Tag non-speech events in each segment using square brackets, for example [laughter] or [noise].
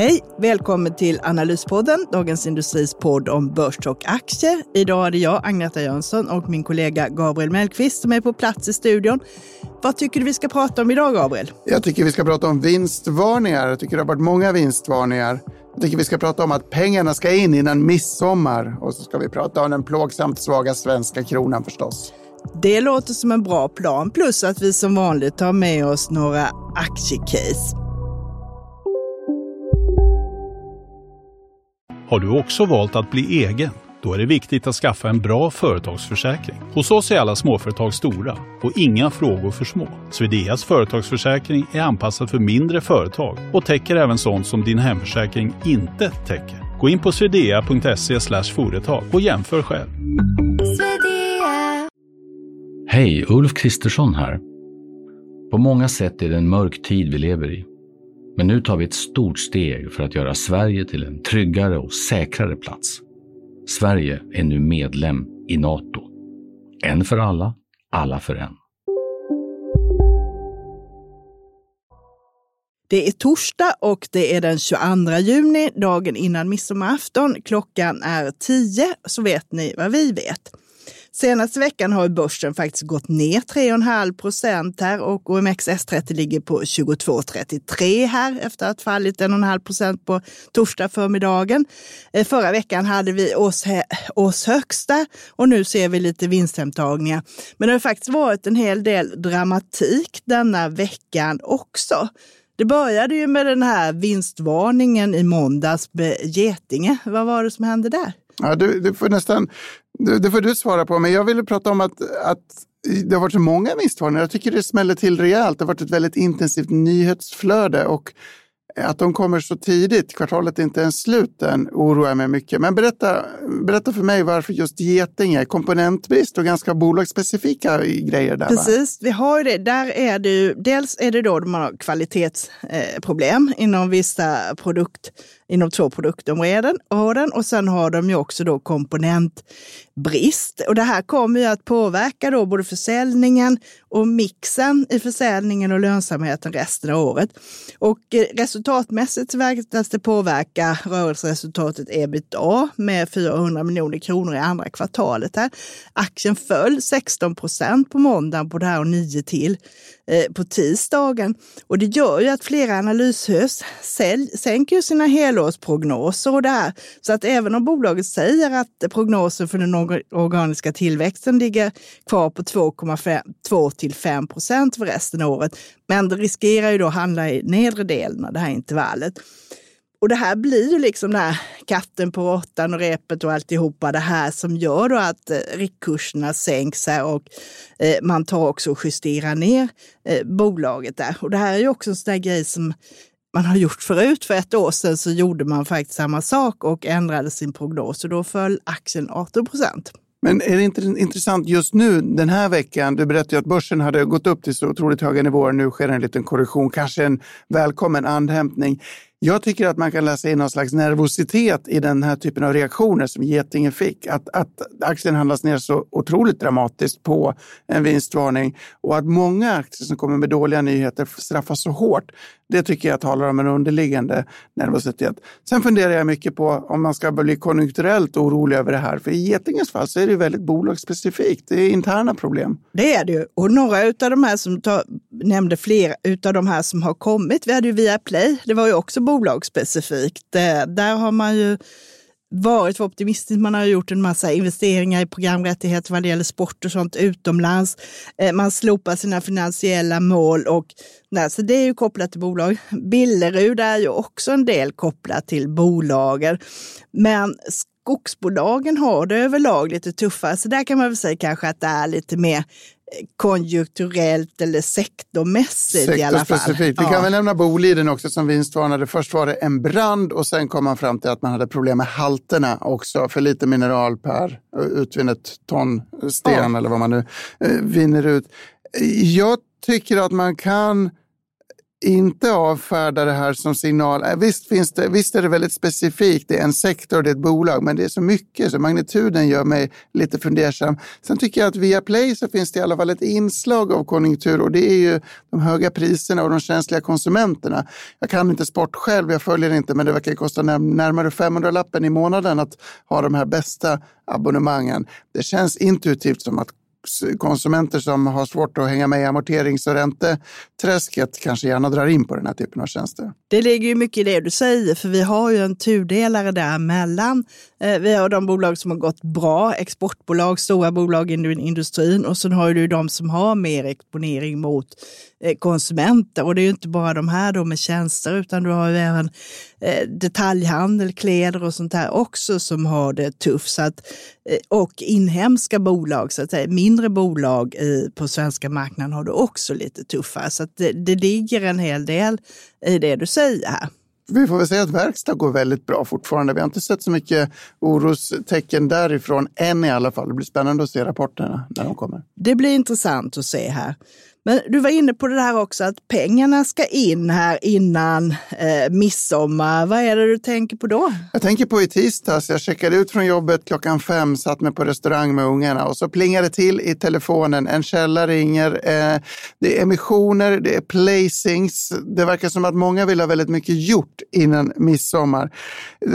Hej! Välkommen till Analyspodden, Dagens Industris podd om börs och aktier. Idag är det jag, Agneta Jönsson, och min kollega Gabriel Mellqvist som är på plats i studion. Vad tycker du vi ska prata om idag, Gabriel? Jag tycker vi ska prata om vinstvarningar. Jag tycker det har varit många vinstvarningar. Jag tycker vi ska prata om att pengarna ska in innan midsommar. Och så ska vi prata om den plågsamt svaga svenska kronan förstås. Det låter som en bra plan, plus att vi som vanligt har med oss några aktiecase. Har du också valt att bli egen? Då är det viktigt att skaffa en bra företagsförsäkring. Hos oss är alla småföretag stora och inga frågor för små. Swedeas företagsförsäkring är anpassad för mindre företag och täcker även sånt som din hemförsäkring inte täcker. Gå in på swedea.se företag och jämför själv. Hej, Ulf Kristersson här. På många sätt är det en mörk tid vi lever i. Men nu tar vi ett stort steg för att göra Sverige till en tryggare och säkrare plats. Sverige är nu medlem i Nato. En för alla, alla för en. Det är torsdag och det är den 22 juni, dagen innan midsommarafton. Klockan är 10, så vet ni vad vi vet. Senaste veckan har börsen faktiskt gått ner 3,5 procent här och OMXS30 ligger på 22,33 här efter att ha fallit 1,5 procent på torsdag förmiddagen. Eh, förra veckan hade vi oss högsta och nu ser vi lite vinsthemtagningar. Men det har faktiskt varit en hel del dramatik denna veckan också. Det började ju med den här vinstvarningen i måndags med Getinge. Vad var det som hände där? Ja, du, du får nästan, du, det får du svara på, men jag ville prata om att, att det har varit så många vinstvarningar. Jag tycker det smäller till rejält. Det har varit ett väldigt intensivt nyhetsflöde och att de kommer så tidigt, kvartalet är inte ens slut än, oroar mig mycket. Men berätta, berätta för mig varför just Getinge, komponentbrist och ganska bolagsspecifika grejer där. Precis, va? vi har ju det. Där är det ju, dels är det då man har kvalitetsproblem inom vissa produkt inom två produktområden och sen har de ju också då komponentbrist. Och det här kommer ju att påverka då både försäljningen och mixen i försäljningen och lönsamheten resten av året. Och eh, resultatmässigt väntas det påverka rörelseresultatet ebitda med 400 miljoner kronor i andra kvartalet. Här. Aktien föll 16 procent på måndagen på det här och 9 till Eh, på tisdagen. Och det gör ju att flera analyshus sänker sina helårsprognoser och det här. Så att även om bolaget säger att prognosen för den organiska tillväxten ligger kvar på 2,2 till 5 procent för resten av året, men det riskerar ju då att handla i nedre delen av det här intervallet. Och det här blir ju liksom den här katten på råttan och repet och alltihopa det här som gör då att eh, riktkurserna sänks här och eh, man tar också och justerar ner eh, bolaget där. Och det här är ju också en sån där grej som man har gjort förut. För ett år sedan så gjorde man faktiskt samma sak och ändrade sin prognos och då föll aktien 18 procent. Men är det inte intressant just nu den här veckan? Du berättade att börsen hade gått upp till så otroligt höga nivåer. Nu sker en liten korrektion, kanske en välkommen andhämtning. Jag tycker att man kan läsa in någon slags nervositet i den här typen av reaktioner som Getinge fick. Att, att aktien handlas ner så otroligt dramatiskt på en vinstvarning och att många aktier som kommer med dåliga nyheter straffas så hårt. Det tycker jag talar om en underliggande nervositet. Sen funderar jag mycket på om man ska bli konjunkturellt orolig över det här. För i Getingens fall så är det väldigt bolagsspecifikt. Det är interna problem. Det är det ju. Och några av de här som tar, nämnde flera av de här som har kommit. Vi hade ju Viaplay. Det var ju också bolagsspecifikt. Eh, där har man ju varit för optimistisk. Man har gjort en massa investeringar i programrättigheter vad det gäller sport och sånt utomlands. Eh, man slopar sina finansiella mål och nej, så det är ju kopplat till bolag. Billerud är ju också en del kopplat till bolagen. Men skogsbolagen har det överlag lite tuffare, så där kan man väl säga kanske att det är lite mer konjunkturellt eller sektormässigt i alla fall. Specifikt. Vi kan väl nämna Boliden också som vinstvarnade. Först var det en brand och sen kom man fram till att man hade problem med halterna också. För lite mineral per utvinnet ton sten ja. eller vad man nu eh, vinner ut. Jag tycker att man kan inte avfärda det här som signal. Äh, visst, finns det, visst är det väldigt specifikt, det är en sektor, det är ett bolag, men det är så mycket så magnituden gör mig lite fundersam. Sen tycker jag att via Play så finns det i alla fall ett inslag av konjunktur och det är ju de höga priserna och de känsliga konsumenterna. Jag kan inte sport själv, jag följer inte, men det verkar kosta närmare 500 lappen i månaden att ha de här bästa abonnemangen. Det känns intuitivt som att konsumenter som har svårt att hänga med i amorterings och ränteträsket kanske gärna drar in på den här typen av tjänster. Det ligger ju mycket i det du säger, för vi har ju en tudelare däremellan. mellan. Eh, vi har de bolag som har gått bra, exportbolag, stora bolag inom industrin och sen har du de som har mer exponering mot eh, konsumenter. Och det är ju inte bara de här då med tjänster, utan du har ju även detaljhandel, kläder och sånt där också som har det tufft. Så att, eh, och inhemska bolag, så att säga, mindre bolag i, på svenska marknaden har det också lite tuffare. Så det, det ligger en hel del i det du säger här. Vi får väl säga att verkstad går väldigt bra fortfarande. Vi har inte sett så mycket orostecken därifrån än i alla fall. Det blir spännande att se rapporterna när de kommer. Det blir intressant att se här. Men du var inne på det här också att pengarna ska in här innan eh, midsommar. Vad är det du tänker på då? Jag tänker på i tisdags. Jag checkade ut från jobbet klockan fem, satt mig på restaurang med ungarna och så plingade det till i telefonen. En källa ringer. Eh, det är emissioner, det är placings. Det verkar som att många vill ha väldigt mycket gjort innan midsommar.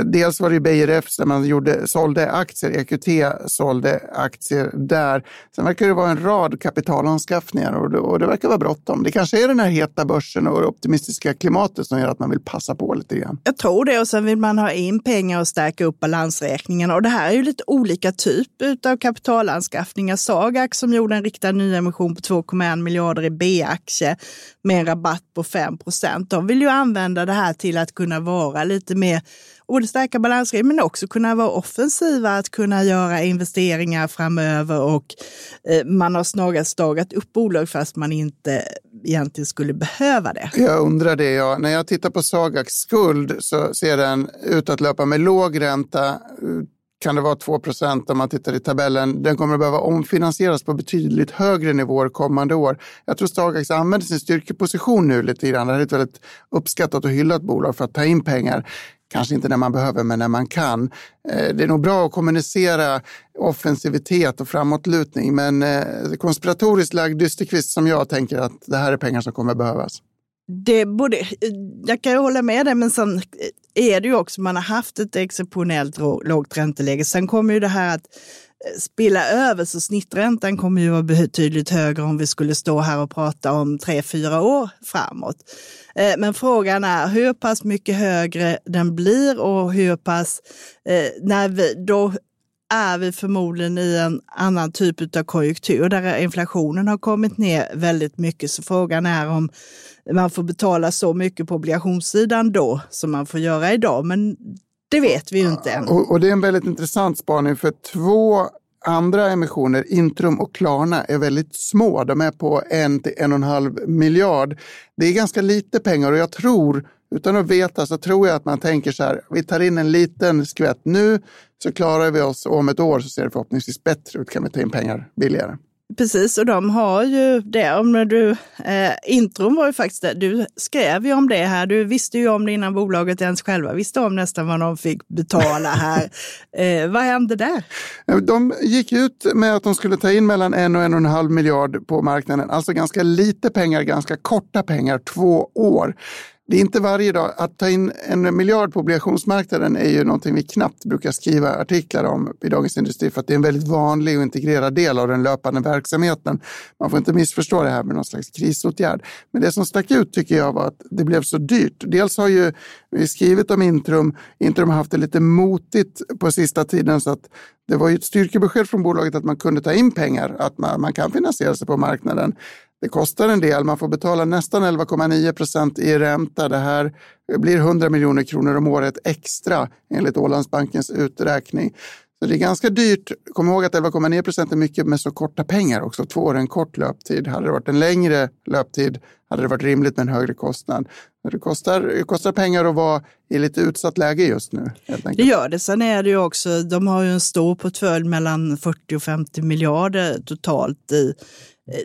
Dels var det Beijer Refs där man gjorde, sålde aktier, EQT sålde aktier där. Sen verkar det vara en rad kapitalanskaffningar och, och det verkar vara bråttom. Det kanske är den här heta börsen och det optimistiska klimatet som gör att man vill passa på lite grann. Jag tror det och sen vill man ha in pengar och stärka upp balansräkningen. Och det här är ju lite olika typ av kapitalanskaffningar. Sagax som gjorde en riktad nyemission på 2,1 miljarder i B-aktie med en rabatt på 5 procent. De vill ju använda det här till att kunna vara lite mer både stärka balansräkningen, men också kunna vara offensiva, att kunna göra investeringar framöver och eh, man har snarare stagat upp bolag fast man inte egentligen skulle behöva det. Jag undrar det, ja. När jag tittar på Sagax skuld så ser den ut att löpa med låg ränta kan det vara 2% om man tittar i tabellen. Den kommer att behöva omfinansieras på betydligt högre nivåer kommande år. Jag tror Stagax liksom använder sin styrkeposition nu lite grann. Det är ett väldigt uppskattat och hyllat bolag för att ta in pengar. Kanske inte när man behöver, men när man kan. Eh, det är nog bra att kommunicera offensivitet och framåtlutning, men eh, konspiratoriskt lagd dysterkvist som jag tänker att det här är pengar som kommer behövas. Det borde, jag kan ju hålla med dig, men sen är det ju också, man har haft ett exceptionellt lågt ränteläge. Sen kommer ju det här att spilla över, så snitträntan kommer ju vara betydligt högre om vi skulle stå här och prata om tre, fyra år framåt. Eh, men frågan är hur pass mycket högre den blir och hur pass, eh, när vi, då är vi förmodligen i en annan typ av konjunktur där inflationen har kommit ner väldigt mycket. Så frågan är om man får betala så mycket på obligationssidan då som man får göra idag. Men det vet vi ju inte än. Och, och det är en väldigt intressant spaning för två andra emissioner, Intrum och Klarna, är väldigt små. De är på en till en och en halv miljard. Det är ganska lite pengar och jag tror, utan att veta, så tror jag att man tänker så här, vi tar in en liten skvätt nu så klarar vi oss och om ett år så ser det förhoppningsvis bättre ut, kan vi ta in pengar billigare. Precis, och de har ju det. Om du, eh, intron var ju faktiskt det. Du skrev ju om det här. Du visste ju om det innan bolaget ens själva visste om nästan vad de fick betala här. [laughs] eh, vad hände där? De gick ut med att de skulle ta in mellan en och en och en halv miljard på marknaden. Alltså ganska lite pengar, ganska korta pengar, två år. Det är inte varje dag. Att ta in en miljard på obligationsmarknaden är ju någonting vi knappt brukar skriva artiklar om i Dagens Industri för att det är en väldigt vanlig och integrerad del av den löpande verksamheten. Man får inte missförstå det här med någon slags krisåtgärd. Men det som stack ut tycker jag var att det blev så dyrt. Dels har ju vi skrivit om Intrum. Intrum har haft det lite motigt på sista tiden så att det var ju ett styrkebesked från bolaget att man kunde ta in pengar, att man, man kan finansiera sig på marknaden. Det kostar en del, man får betala nästan 11,9 procent i ränta. Det här blir 100 miljoner kronor om året extra enligt Ålandsbankens uträkning. Så det är ganska dyrt. Kom ihåg att 11,9 procent är mycket med så korta pengar också. Två år är en kort löptid. Hade det varit en längre löptid hade det varit rimligt med en högre kostnad. Det kostar, det kostar pengar att vara i lite utsatt läge just nu. Det gör det. Sen är det ju också, de har ju en stor portfölj mellan 40 och 50 miljarder totalt i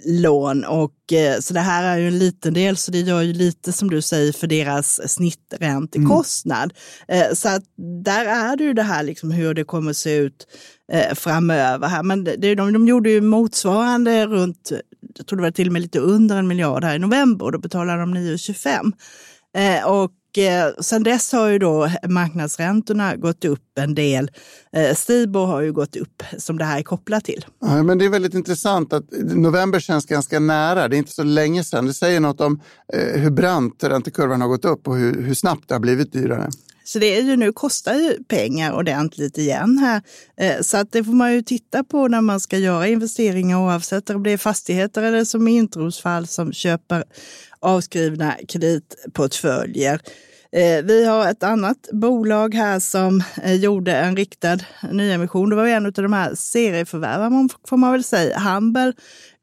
lån. Och, eh, så det här är ju en liten del, så det gör ju lite som du säger för deras snitträntekostnad. Mm. Så att där är det ju det här liksom hur det kommer se ut eh, framöver. Här. Men det, de, de gjorde ju motsvarande runt, jag tror det var till och med lite under en miljard här i november och då betalade de 9,25. Eh, och sen dess har ju då marknadsräntorna gått upp en del. Eh, Stibor har ju gått upp som det här är kopplat till. Ja, men det är väldigt intressant att november känns ganska nära. Det är inte så länge sedan. Det säger något om eh, hur brant räntekurvan har gått upp och hur, hur snabbt det har blivit dyrare. Så det är ju nu kostar ju pengar ordentligt igen här. Eh, så att det får man ju titta på när man ska göra investeringar oavsett om det är fastigheter eller som i introsfall som köper avskrivna kreditportföljer. Eh, vi har ett annat bolag här som eh, gjorde en riktad nyemission. Det var en av de här serieförvärvarna, får man väl säga, Humble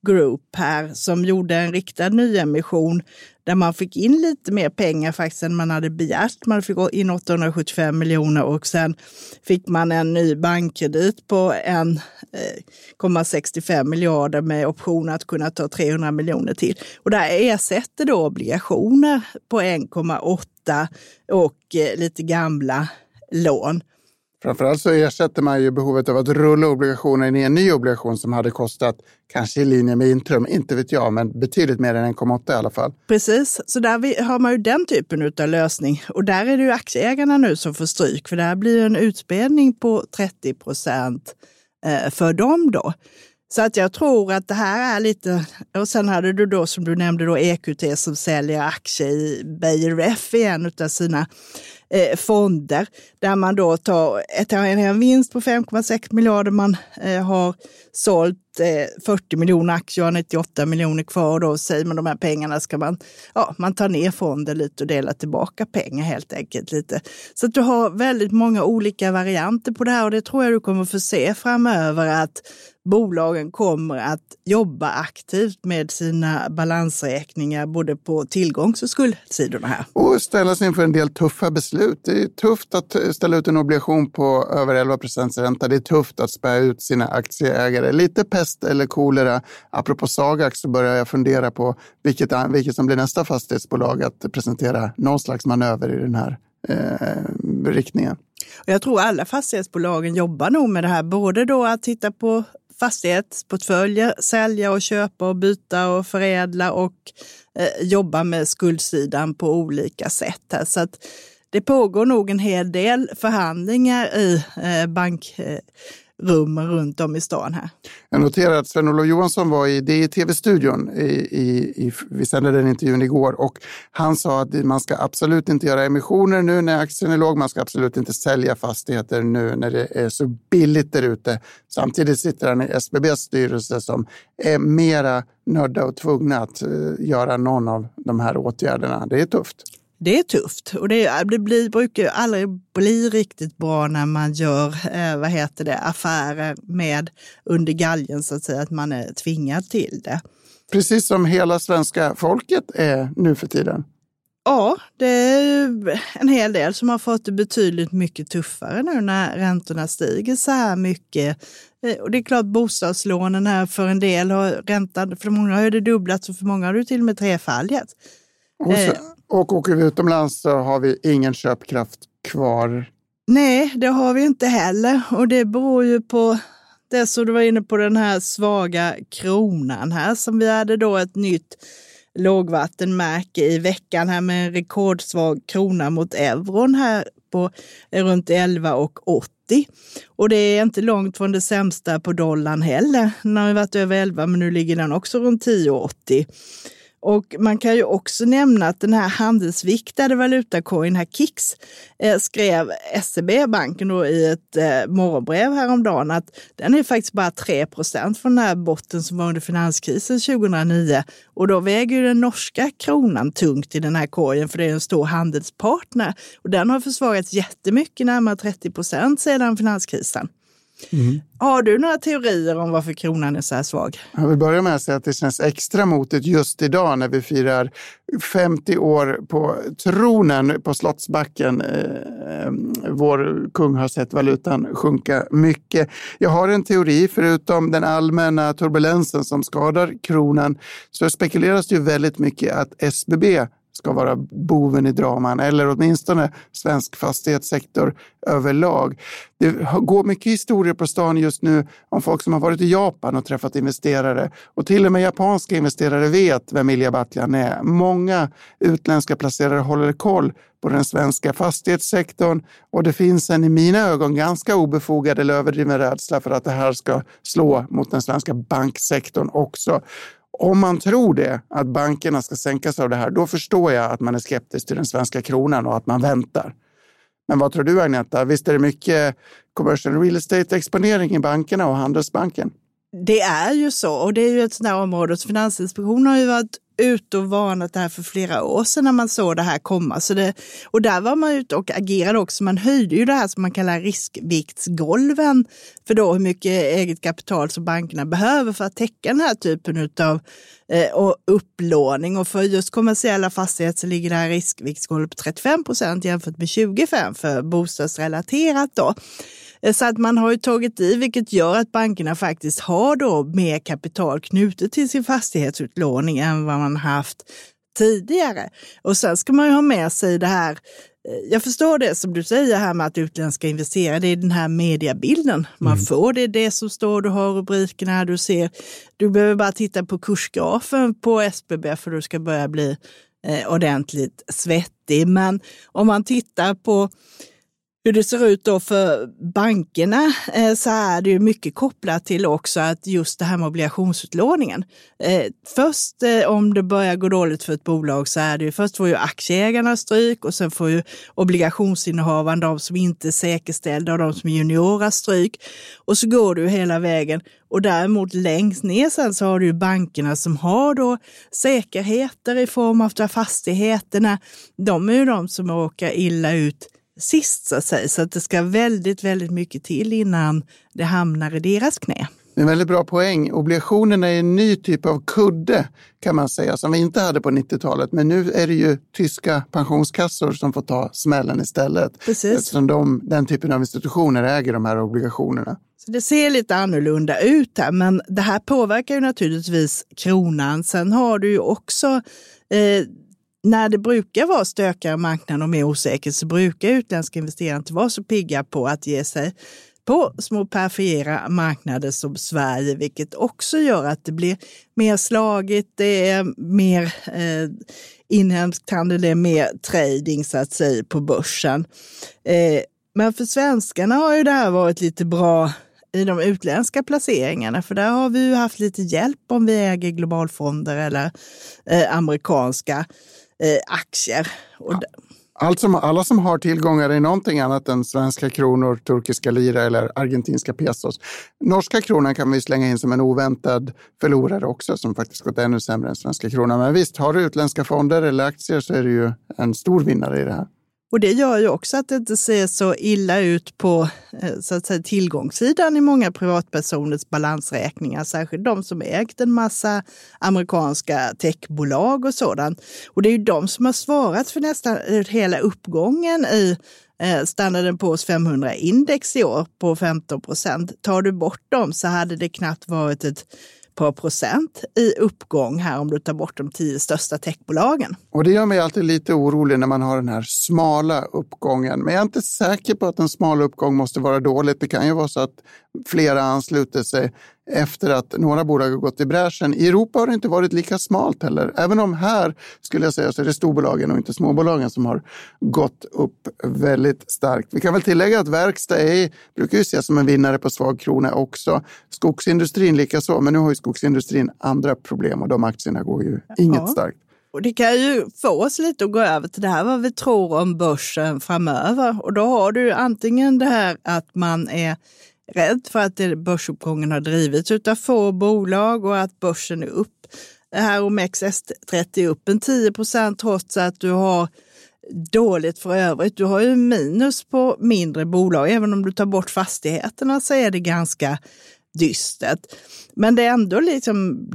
Group här, som gjorde en riktad nyemission där man fick in lite mer pengar faktiskt än man hade begärt. Man fick in 875 miljoner och sen fick man en ny bankkredit på 1,65 eh, miljarder med option att kunna ta 300 miljoner till. Och det ersätter då obligationer på 1,8 och eh, lite gamla lån. Framförallt så ersätter man ju behovet av att rulla obligationer i en ny obligation som hade kostat, kanske i linje med Intrum, inte vet jag, men betydligt mer än 1,8 i alla fall. Precis, så där har man ju den typen av lösning. Och där är det ju aktieägarna nu som får stryk, för där blir en utspädning på 30 procent eh, för dem då. Så att jag tror att det här är lite... Och sen hade du då som du nämnde då EQT som säljer aktier i Beijer Ref i en av sina eh, fonder där man då tar en vinst på 5,6 miljarder. Man eh, har sålt 40 eh, miljoner aktier och 98 miljoner kvar. Då säger man de här pengarna ska man, ja, man tar ner fonden lite och delar tillbaka pengar helt enkelt lite. Så att du har väldigt många olika varianter på det här och det tror jag du kommer få se framöver att bolagen kommer att jobba aktivt med sina balansräkningar både på tillgångs och skuldsidorna här. Och ställa sig inför en del tuffa beslut. Det är tufft att eh, ställa ut en obligation på över 11 procents ränta. Det är tufft att spä ut sina aktieägare. Lite pest eller kolera. Apropå Sagax så börjar jag fundera på vilket, vilket som blir nästa fastighetsbolag att presentera någon slags manöver i den här eh, riktningen. Jag tror alla fastighetsbolagen jobbar nog med det här, både då att titta på fastighetsportföljer, sälja och köpa och byta och förädla och eh, jobba med skuldsidan på olika sätt. Här. Så att det pågår nog en hel del förhandlingar i eh, bank eh, rummen runt om i stan här. Jag noterar att Sven-Olof Johansson var i det tv-studion, i, i, i, vi sände den intervjun igår, och han sa att man ska absolut inte göra emissioner nu när aktien är låg, man ska absolut inte sälja fastigheter nu när det är så billigt där ute. Samtidigt sitter han i SBBs styrelse som är mera nödda och tvungna att eh, göra någon av de här åtgärderna. Det är tufft. Det är tufft och det, det blir, brukar aldrig bli riktigt bra när man gör eh, vad heter det, affärer med under galgen så att säga, att man är tvingad till det. Precis som hela svenska folket är nu för tiden. Ja, det är en hel del som har fått det betydligt mycket tuffare nu när räntorna stiger så här mycket. Eh, och det är klart bostadslånen här för en del har räntan, för många har det dubblats och för många har det till och med trefaldigats. Och, så, eh och åker vi utomlands så har vi ingen köpkraft kvar. Nej, det har vi inte heller. Och det beror ju på det som du var inne på, den här svaga kronan här som vi hade då ett nytt lågvattenmärke i veckan här med en rekordsvag krona mot euron här på runt 11 och 80. Och det är inte långt från det sämsta på dollarn heller. Den har ju varit över 11 men nu ligger den också runt 10,80. Och man kan ju också nämna att den här handelsviktade valutakorgen, här KIX, eh, skrev SEB-banken i ett eh, morgonbrev häromdagen att den är faktiskt bara 3 procent från den här botten som var under finanskrisen 2009. Och då väger ju den norska kronan tungt i den här korgen för det är en stor handelspartner. Och den har försvagats jättemycket, närmare 30 procent sedan finanskrisen. Mm. Har du några teorier om varför kronan är så här svag? Jag vill börja med att säga att det känns extra motigt just idag när vi firar 50 år på tronen på Slottsbacken. Eh, vår kung har sett valutan sjunka mycket. Jag har en teori, förutom den allmänna turbulensen som skadar kronan, så spekuleras det ju väldigt mycket att SBB ska vara boven i draman, eller åtminstone svensk fastighetssektor överlag. Det går mycket historier på stan just nu om folk som har varit i Japan och träffat investerare. Och till och med japanska investerare vet vem Ilja Batljan är. Många utländska placerare håller koll på den svenska fastighetssektorn och det finns en i mina ögon ganska obefogad eller överdriven rädsla för att det här ska slå mot den svenska banksektorn också. Om man tror det, att bankerna ska sänkas av det här, då förstår jag att man är skeptisk till den svenska kronan och att man väntar. Men vad tror du Agneta? Visst är det mycket commercial real estate-exponering i bankerna och Handelsbanken? Det är ju så och det är ju ett sådant här område. Finansinspektionen har ju varit ute och varnat det här för flera år sedan när man såg det här komma. Så det, och där var man ute och agerade också. Man höjde ju det här som man kallar riskviktsgolven för då hur mycket eget kapital som bankerna behöver för att täcka den här typen av eh, upplåning. Och för just kommersiella fastigheter så ligger det här riskviktsgolvet på 35 procent jämfört med 25 för bostadsrelaterat. Då. Eh, så att man har ju tagit i, vilket gör att bankerna faktiskt har då mer kapital knutet till sin fastighetsutlåning än vad man haft tidigare. Och sen ska man ju ha med sig det här eh, jag förstår det som du säger här med att utländska investerare, det är den här mediebilden man mm. får. Det är det som står, du har rubrikerna, du ser. Du behöver bara titta på kursgrafen på SBB för du ska börja bli eh, ordentligt svettig. Men om man tittar på hur det ser ut då för bankerna eh, så är det ju mycket kopplat till också att just det här med obligationsutlåningen. Eh, först eh, om det börjar gå dåligt för ett bolag så är det ju först får ju aktieägarna stryk och sen får ju obligationsinnehavarna, de som inte är säkerställda och de som är juniora stryk. Och så går du hela vägen. Och däremot längst ner sen så har du ju bankerna som har då säkerheter i form av fastigheterna. De är ju de som åker illa ut sist så att säga. Så att det ska väldigt, väldigt mycket till innan det hamnar i deras knä. Det är en väldigt bra poäng. Obligationerna är en ny typ av kudde kan man säga som vi inte hade på 90-talet. Men nu är det ju tyska pensionskassor som får ta smällen istället. Precis. Eftersom de, den typen av institutioner äger de här obligationerna. Så det ser lite annorlunda ut här, men det här påverkar ju naturligtvis kronan. Sen har du ju också eh, när det brukar vara stökigare marknad och mer osäker så brukar utländska investerare inte vara så pigga på att ge sig på små perifera marknader som Sverige, vilket också gör att det blir mer slagigt, det är mer eh, inhemskt handel, det är mer trading så att säga på börsen. Eh, men för svenskarna har ju det här varit lite bra i de utländska placeringarna, för där har vi ju haft lite hjälp om vi äger globalfonder eller eh, amerikanska aktier. Och ja. Allt som, alla som har tillgångar i någonting annat än svenska kronor, turkiska lira eller argentinska pesos. Norska kronan kan vi slänga in som en oväntad förlorare också som faktiskt gått ännu sämre än svenska kronan. Men visst, har du utländska fonder eller aktier så är du ju en stor vinnare i det här. Och det gör ju också att det inte ser så illa ut på eh, så att säga, tillgångssidan i många privatpersoners balansräkningar, särskilt de som ägt en massa amerikanska techbolag och sådant. Och det är ju de som har svarat för nästan hela uppgången i eh, standarden på 500-index i år på 15 procent. Tar du bort dem så hade det knappt varit ett par procent i uppgång här om du tar bort de tio största techbolagen. Och det gör mig alltid lite orolig när man har den här smala uppgången. Men jag är inte säker på att en smal uppgång måste vara dåligt. Det kan ju vara så att flera ansluter sig efter att några bolag har gått i bräschen. I Europa har det inte varit lika smalt heller. Även om här skulle jag säga så är det storbolagen och inte småbolagen som har gått upp väldigt starkt. Vi kan väl tillägga att verkstad är, brukar ju ses som en vinnare på svag krona också. Skogsindustrin likaså, men nu har ju skogsindustrin andra problem och de aktierna går ju inget ja. starkt. Och det kan ju få oss lite att gå över till det här vad vi tror om börsen framöver. Och då har du antingen det här att man är rädd för att börsuppgången har drivits av få bolag och att börsen är upp. Det här OMXS30 är upp en 10 procent trots att du har dåligt för övrigt. Du har ju minus på mindre bolag. Även om du tar bort fastigheterna så är det ganska dystert. Men det är ändå liksom,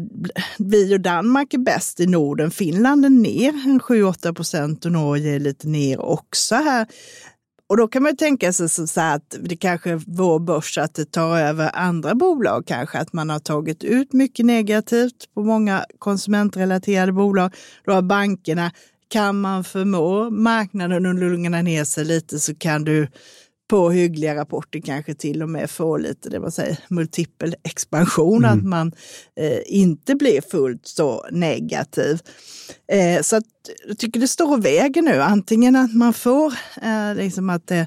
vi och Danmark är bäst i Norden. Finland är ner en 7-8 procent och Norge är lite ner också här. Och då kan man tänka sig så att det kanske är vår börs att det tar över andra bolag kanske, att man har tagit ut mycket negativt på många konsumentrelaterade bolag. Då har bankerna, kan man förmå marknaden att lugna ner sig lite så kan du på hyggliga rapporter kanske till och med få lite det man säger, multipel expansion, mm. att man eh, inte blir fullt så negativ. Eh, så att, jag tycker det står och väger nu, antingen att man får eh, liksom att det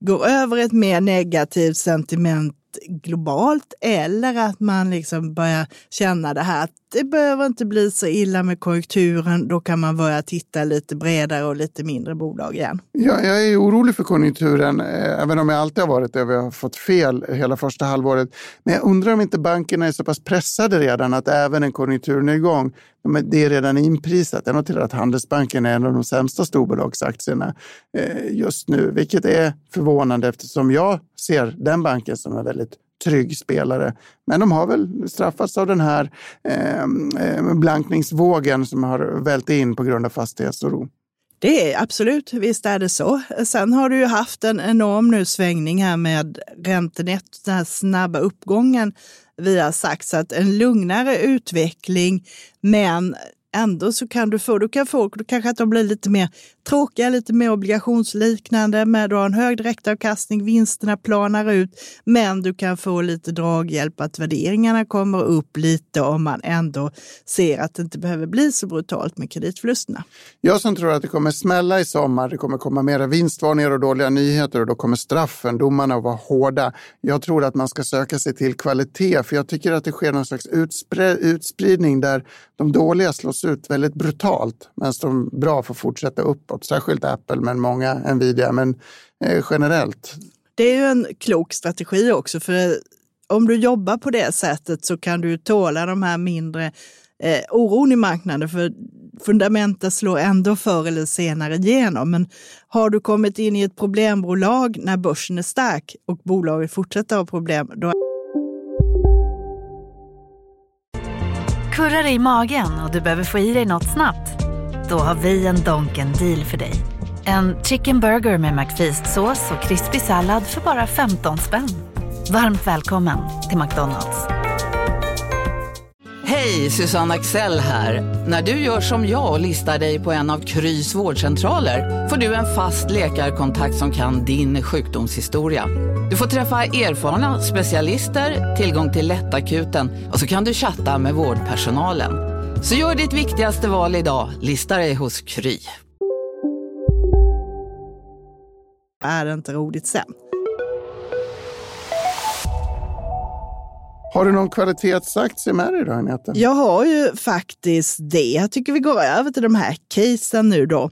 går över ett mer negativt sentiment globalt eller att man liksom börjar känna det här att det behöver inte bli så illa med konjunkturen. Då kan man börja titta lite bredare och lite mindre bolag igen. Ja, jag är orolig för konjunkturen, eh, även om jag alltid har varit det. Vi har fått fel hela första halvåret. Men jag undrar om inte bankerna är så pass pressade redan att även en konjunkturnedgång, det är redan inprisat. Jag noterar att Handelsbanken är en av de sämsta storbolagsaktierna eh, just nu, vilket är förvånande eftersom jag ser den banken som en väldigt trygg spelare. Men de har väl straffats av den här ehm, eh, blankningsvågen som har vält in på grund av fastighetsoro. Det är absolut, visst är det så. Sen har du ju haft en enorm nu svängning här med räntenettot, den här snabba uppgången vi har sagt. Så att en lugnare utveckling, men ändå så kan du få, du kan få, du kanske att de blir lite mer tråkiga, lite mer obligationsliknande, med du har en hög direktavkastning, vinsterna planar ut, men du kan få lite draghjälp att värderingarna kommer upp lite om man ändå ser att det inte behöver bli så brutalt med kreditförlusterna. Jag som tror att det kommer smälla i sommar, det kommer komma mera vinstvarningar och dåliga nyheter och då kommer straffen, domarna att vara hårda. Jag tror att man ska söka sig till kvalitet, för jag tycker att det sker någon slags utspridning där de dåliga slås ut väldigt brutalt medan de bra får fortsätta uppåt. Särskilt Apple, men många Nvidia, men eh, generellt. Det är ju en klok strategi också, för om du jobbar på det sättet så kan du tåla de här mindre eh, oron i marknaden. För fundamenten slår ändå förr eller senare igenom. Men har du kommit in i ett problembolag när börsen är stark och bolaget fortsätter ha problem, då Kurrar i magen och du behöver få i dig något snabbt? Då har vi en Donken deal för dig. En chicken burger med McFeast-sås och krispig sallad för bara 15 spänn. Varmt välkommen till McDonalds. Hej, Susanne Axel här. När du gör som jag och listar dig på en av Krys vårdcentraler får du en fast läkarkontakt som kan din sjukdomshistoria. Du får träffa erfarna specialister, tillgång till lättakuten och så kan du chatta med vårdpersonalen. Så gör ditt viktigaste val idag, lista dig hos Kry. Är det inte roligt sen? Har du någon kvalitetsaktie med dig då, Agneta? Jag har ju faktiskt det. Jag tycker vi går över till de här casen nu då.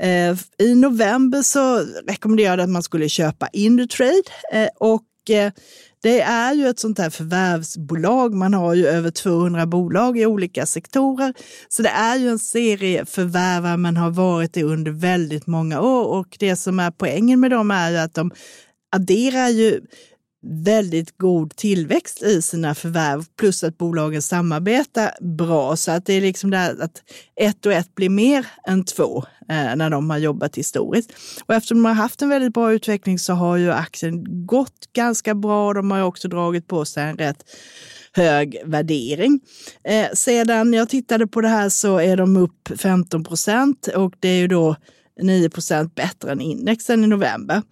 Eh, I november så rekommenderade jag att man skulle köpa Indutrade eh, och eh, det är ju ett sånt här förvärvsbolag. Man har ju över 200 bolag i olika sektorer. Så det är ju en serie förvärvar man har varit det under väldigt många år. Och det som är poängen med dem är ju att de adderar ju väldigt god tillväxt i sina förvärv plus att bolagen samarbetar bra. Så att det är liksom det här att ett och ett blir mer än två eh, när de har jobbat historiskt. Och eftersom de har haft en väldigt bra utveckling så har ju aktien gått ganska bra. De har också dragit på sig en rätt hög värdering. Eh, sedan jag tittade på det här så är de upp 15 procent och det är ju då 9 procent bättre än indexen i november.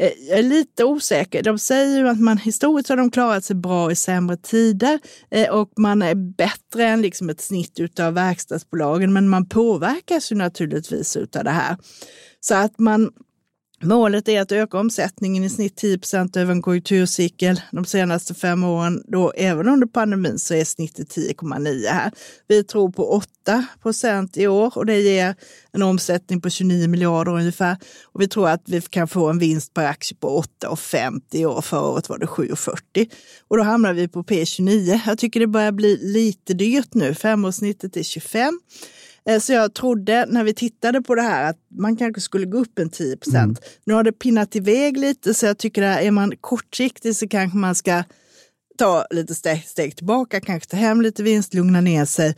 Eh, jag är lite osäker. De säger ju att man historiskt har de klarat sig bra i sämre tider eh, och man är bättre än liksom ett snitt av verkstadsbolagen, men man påverkas ju naturligtvis av det här. Så att man Målet är att öka omsättningen i snitt 10 procent över en konjunkturcykel de senaste fem åren. Då, även under pandemin så är snittet 10,9 här. Vi tror på 8 procent i år och det ger en omsättning på 29 miljarder ungefär. Och vi tror att vi kan få en vinst per aktie på 8,50 i år. Förra året var det 7,40 och då hamnar vi på P29. Jag tycker det börjar bli lite dyrt nu. Femårssnittet är 25. Eh, så jag trodde när vi tittade på det här att man kanske skulle gå upp en 10 procent. Mm. Nu har det pinnat iväg lite så jag tycker att är man kortsiktig så kanske man ska ta lite steg, steg tillbaka, kanske ta hem lite vinst, lugna ner sig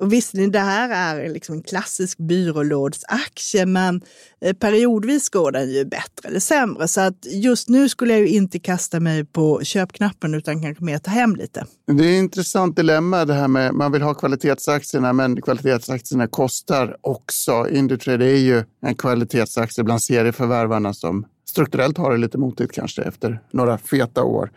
och visserligen, det här är liksom en klassisk byrålådsaktie, men eh, periodvis går den ju bättre eller sämre. Så att just nu skulle jag ju inte kasta mig på köpknappen utan kanske mer ta hem lite. Det är ett intressant dilemma det här med man vill ha kvalitetsaktierna, men kvalitetsaktierna kostar också. Indutrade är ju en kvalitetsaktie bland serieförvärvarna som strukturellt har det lite motigt kanske efter några feta år.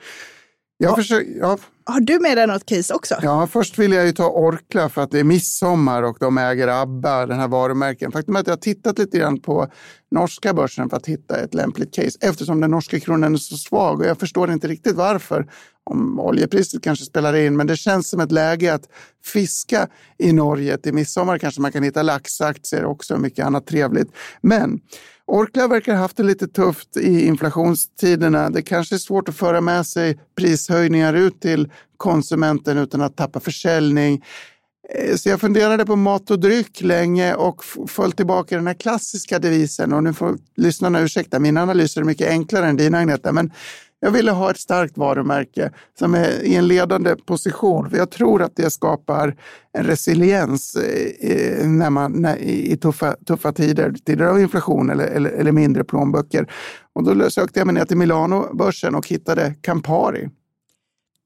Jag försöker, ja. Har du med dig något case också? Ja, först vill jag ju ta Orkla för att det är midsommar och de äger ABBA, den här varumärken. Faktum är att jag har tittat lite grann på norska börsen för att hitta ett lämpligt case eftersom den norska kronan är så svag och jag förstår inte riktigt varför. Om oljepriset kanske spelar in, men det känns som ett läge att fiska i Norge till midsommar. Kanske man kan hitta laxaktier också och mycket annat trevligt. Men Orkla verkar ha haft det lite tufft i inflationstiderna. Det kanske är svårt att föra med sig prishöjningar ut till konsumenten utan att tappa försäljning. Eh, så jag funderade på mat och dryck länge och föll tillbaka den här klassiska devisen. Och nu får lyssnarna ursäkta, mina analyser är mycket enklare än dina Agneta, men jag ville ha ett starkt varumärke som är i en ledande position. För jag tror att det skapar en resiliens eh, eh, när man, när, i tuffa, tuffa tider, tider av inflation eller, eller, eller mindre plånböcker. Och då sökte jag mig ner till Milano-börsen och hittade Campari.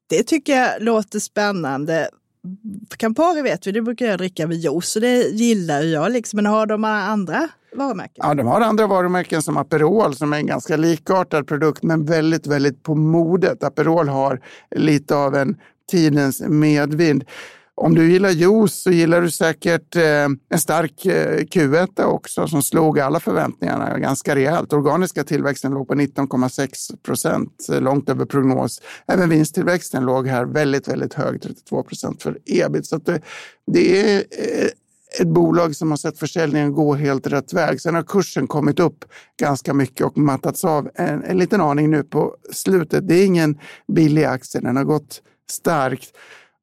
Det tycker jag låter spännande. Campari vet vi, det brukar jag dricka med juice och det gillar jag. Liksom. Men har de andra varumärken? Ja, de har andra varumärken som Aperol som är en ganska likartad produkt men väldigt, väldigt på modet. Aperol har lite av en tidens medvind. Om du gillar juice så gillar du säkert eh, en stark eh, Q1 också som slog alla förväntningarna ganska rejält. Organiska tillväxten låg på 19,6 procent, eh, långt över prognos. Även vinsttillväxten låg här väldigt, väldigt hög, 32 procent för ebit. Så det, det är eh, ett bolag som har sett försäljningen gå helt rätt väg. Sen har kursen kommit upp ganska mycket och mattats av en, en liten aning nu på slutet. Det är ingen billig aktie, den har gått starkt.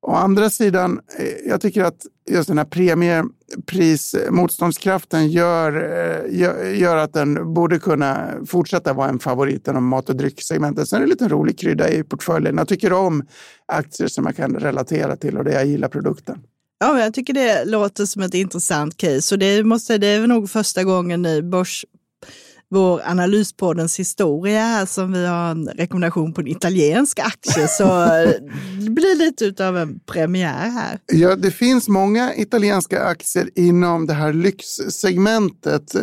Å andra sidan, eh, jag tycker att just den här premieprismotståndskraften gör, eh, gör, gör, att den borde kunna fortsätta vara en favorit inom mat och drycksegmentet. Sen är det en liten rolig krydda i portföljen. Jag tycker om aktier som jag kan relatera till och det jag gillar produkten. Ja, jag tycker det låter som ett intressant case och det, måste, det är nog första gången i börs vår analyspoddens historia här som vi har en rekommendation på en italiensk aktie. [laughs] Så det blir lite av en premiär här. Ja, det finns många italienska aktier inom det här lyxsegmentet. Eh,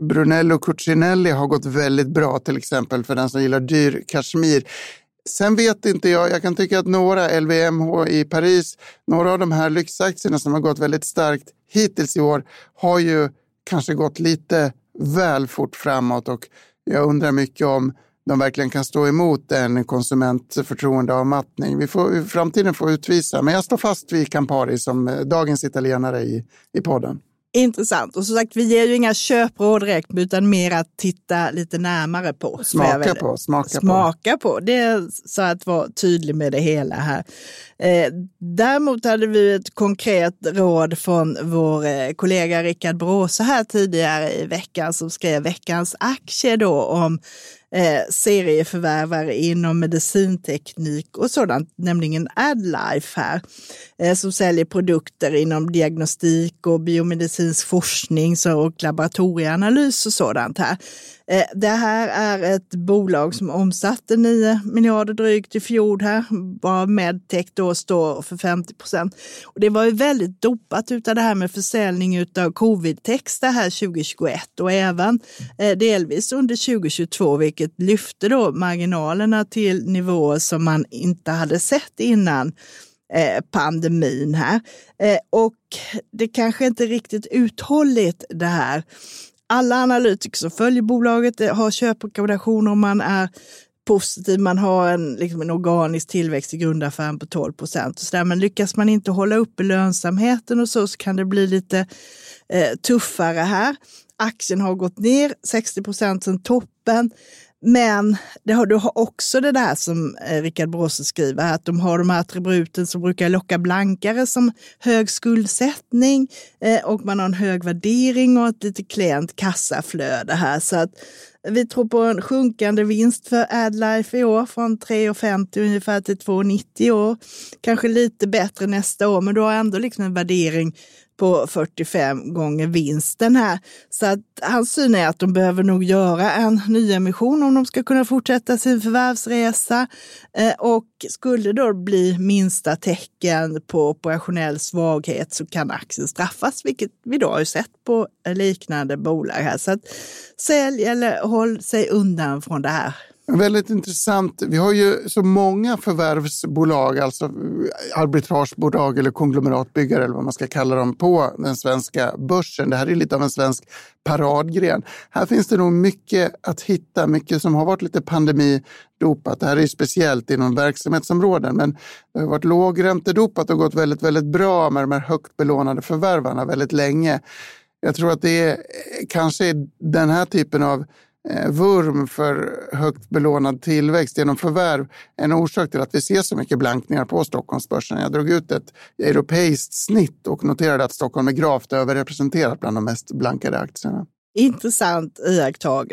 Brunello Cucinelli har gått väldigt bra till exempel för den som gillar dyr kashmir. Sen vet inte jag, jag kan tycka att några, LVMH i Paris, några av de här lyxaktierna som har gått väldigt starkt hittills i år har ju kanske gått lite väl fort framåt och jag undrar mycket om de verkligen kan stå emot en konsumentförtroendeavmattning. Vi får, framtiden får utvisa, men jag står fast vid Campari som eh, dagens italienare i, i podden. Intressant. Och som sagt, vi ger ju inga köpråd direkt, utan mer att titta lite närmare på. Smaka på. Smaka, smaka på. på. Det är så att vara tydlig med det hela här. Eh, däremot hade vi ett konkret råd från vår eh, kollega Rickard Bråse här tidigare i veckan som skrev veckans aktie då om eh, serieförvärvare inom medicinteknik och sådant, nämligen AdLife här, eh, som säljer produkter inom diagnostik och biomedicinsk forskning och laboratorieanalys och sådant här. Eh, det här är ett bolag som omsatte 9 miljarder drygt i fjol här, bara Medtech då står för 50 procent. Och det var ju väldigt dopat utav det här med försäljning utav covid-texter här 2021 och även eh, delvis under 2022, vilket lyfte då marginalerna till nivåer som man inte hade sett innan eh, pandemin här. Eh, och det kanske inte är riktigt uthålligt det här alla analytiker som följer bolaget eh, har köprekommendationer om man är positiv, man har en, liksom en organisk tillväxt i grundaffären på 12 procent. Men lyckas man inte hålla uppe lönsamheten och så, så kan det bli lite eh, tuffare här. Aktien har gått ner 60 procent sedan toppen. Men det har, du har också det där som eh, Richard Brosse skriver, att de har de här attributen som brukar locka blankare som hög skuldsättning eh, och man har en hög värdering och ett lite klent kassaflöde här. Så att vi tror på en sjunkande vinst för Adlife i år från 3,50 ungefär till 2,90 år. Kanske lite bättre nästa år, men du har ändå liksom en värdering på 45 gånger vinsten här. Så att hans syn är att de behöver nog göra en nyemission om de ska kunna fortsätta sin förvärvsresa. Eh, och skulle då bli minsta tecken på operationell svaghet så kan aktien straffas, vilket vi då har sett på liknande bolag här. Så att sälj eller håll sig undan från det här. Väldigt intressant. Vi har ju så många förvärvsbolag, alltså arbitragebolag eller konglomeratbyggare eller vad man ska kalla dem på den svenska börsen. Det här är lite av en svensk paradgren. Här finns det nog mycket att hitta, mycket som har varit lite pandemidopat. Det här är speciellt inom verksamhetsområden, men det har varit lågräntedopat och gått väldigt, väldigt bra med de här högt belånade förvärvarna väldigt länge. Jag tror att det är kanske den här typen av Eh, vurm för högt belånad tillväxt genom förvärv en orsak till att vi ser så mycket blankningar på Stockholmsbörsen. Jag drog ut ett europeiskt snitt och noterade att Stockholm är gravt överrepresenterat bland de mest blankade aktierna. Intressant iakttagelse.